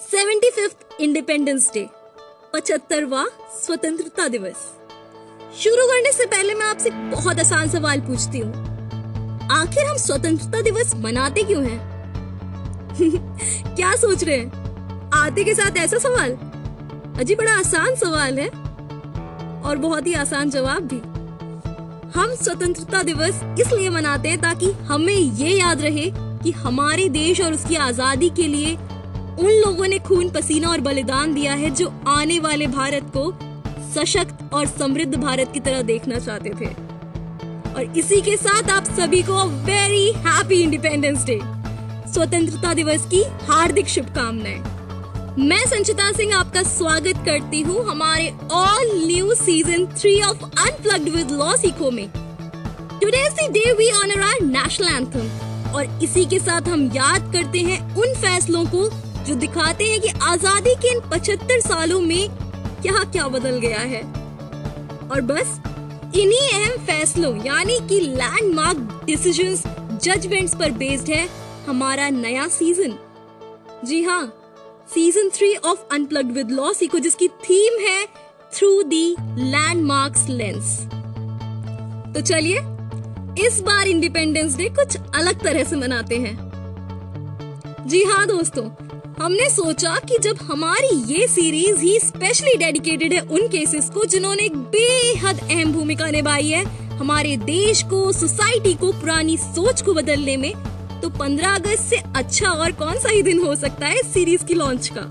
Seventy fifth independence day, पचहत्तरवा स्वतंत्रता दिवस। शुरू करने से पहले मैं आपसे बहुत आसान सवाल पूछती हूँ। आखिर हम स्वतंत्रता दिवस मनाते क्यों हैं? क्या सोच रहे हैं? आते के साथ ऐसा सवाल? अजी, बड़ा आसान सवाल है। और बहुत ही आसान जवाब भी। हम स्वतंत्रता दिवस इसलिए मनाते हैं ताकि हमें ये याद रहे कि हमारे देश और उसकी आज़ादी के लिए उन लोगों ने खून, पसीना और बलिदान दिया है जो आने वाले भारत को सशक्त और समृद्ध भारत की तरह देखना चाहते थे। और इसी के साथ आप सभी को वेरी हैप्पी इंडिपेंडेंस डे स्वतंत्रता दिवस की हार्दिक शुभकामनाएँ। मैं संचिता सिंह आपका स्वागत करती हूँ हमारे all new season three of unplugged with law Sikho में। Today day we honour our national anthem और इसी के साथ हम याद करते हैं उन फैसलों को जो दिखाते हैं कि आज़ादी के इन पचहत्तर सालों में क्या क्या बदल गया है। और बस, इन्हीं अहम फैसलों, यानी कि लैंडमार्क डिसीजंस जजमेंट्स पर बेस्ड है हमारा नया सीज़न जी हाँ season three of unplugged with law Sikho जिसकी थीम है थ्रू दी लैंडमार्क्स लेंस तो चलिए, इस बार इंडिपेंडेंस डे कुछ अलग तरह से मनाते हैं। जी हाँ दोस्तों हमने सोचा कि जब हमारी ये सीरीज़ ही स्पेशली डेडिकेटेड है उन केसेस को जिन्होंने एक बेहद अहम भूमिका निभाई है, हमारे देश को सोसाइटी को, पुरानी सोच को बदलने में तो 15 अगस्त से अच्छा और कौन सा ही दिन हो सकता है सीरीज़ की लॉन्च का?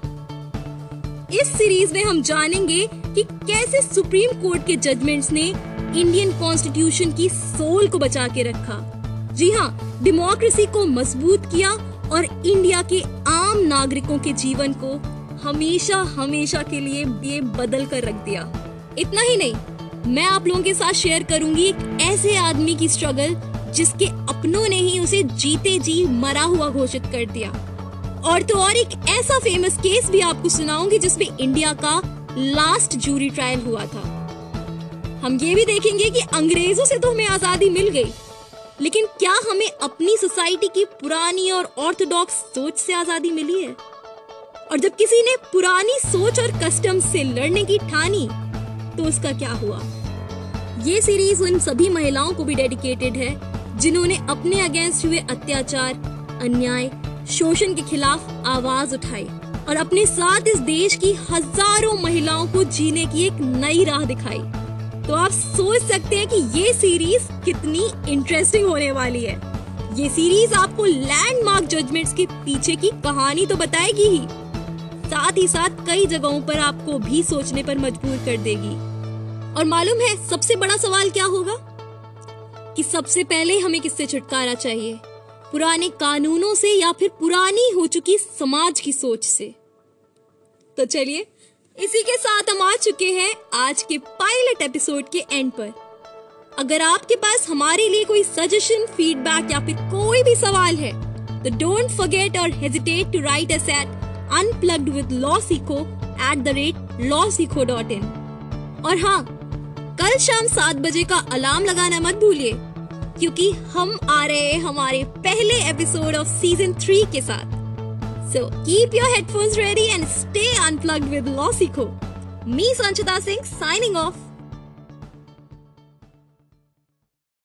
इस सीरीज़ में हम जानेंगे कि कैसे सुप्रीम कोर्ट के जजमेंट्स ने इंडियन कॉन्स्टिट्यूशन की सोल को बचा के रखा। जी हाँ डेमोक्रेसी को मज़बूत किया और इंडिया के आम नागरिकों के जीवन को हमेशा हमेशा के लिए ये बदल कर रख दिया। इतना ही नहीं, मैं आप लोगों के साथ शेयर करूँगी एक ऐसे आदमी की स्ट्रगल जिसके अपनों ने ही उसे जीते जी मरा हुआ घोषित कर दिया। और तो और एक ऐसा फ़ेमस केस भी आपको सुनाऊँगी जिसमें इंडिया का लास्ट जूरी ट्रायल हुआ था। हम ये भी देखेंगे कि अंग्रेज़ों से तो हमें आज़ादी मिल गई। लेकिन क्या हमें अपनी सोसाइटी की पुरानी और ऑर्थोडॉक्स सोच से आज़ादी मिली है? और जब किसी ने पुरानी सोच और कस्टम से लड़ने की ठानी तो उसका क्या हुआ? ये सीरीज़ उन सभी महिलाओं को भी डेडिकेटेड है, जिन्होंने अपने अगेंस्ट हुए अत्याचार, अन्याय, शोषण के खिलाफ आवाज़ उठाई और अपने साथ इस देश की हज़ारों महिलाओं को जीने की एक नई राह दिखाई। तो आप सोच सकते हैं कि ये सीरीज़ कितनी इंटरेस्टिंग होने वाली है। ये सीरीज़ आपको लैंडमार्क जजमेंट्स के पीछे की कहानी तो बताएगी ही। साथ ही साथ कई जगहों पर आपको भी सोचने पर मजबूर कर देगी। और मालूम है सबसे बड़ा सवाल क्या होगा? कि सबसे पहले हमें किससे छुटकारा चाहिए? पुराने कानूनों से या फिर पुरानी हो चुकी समाज की सोच से? तो चलिए इसी के साथ हम आ चुके हैं आज के पायलट एपिसोड के एंड पर। अगर आपके पास हमारे लिए कोई सजेशन फीडबैक या फिर कोई भी सवाल है तो डोंट फॉरगेट और hesitate to write us at unplugged with LawSikho at the rate LawSikho dot in और हाँ कल शाम सात बजे का अलार्म लगाना मत भूलिए, क्योंकि हम आ रहे हैं हमारे पहले एपिसोड ऑफ़ सीज़न थ्री के साथ। So keep your headphones ready stay unplugged with Lossico. Me Sanchita Singh signing off.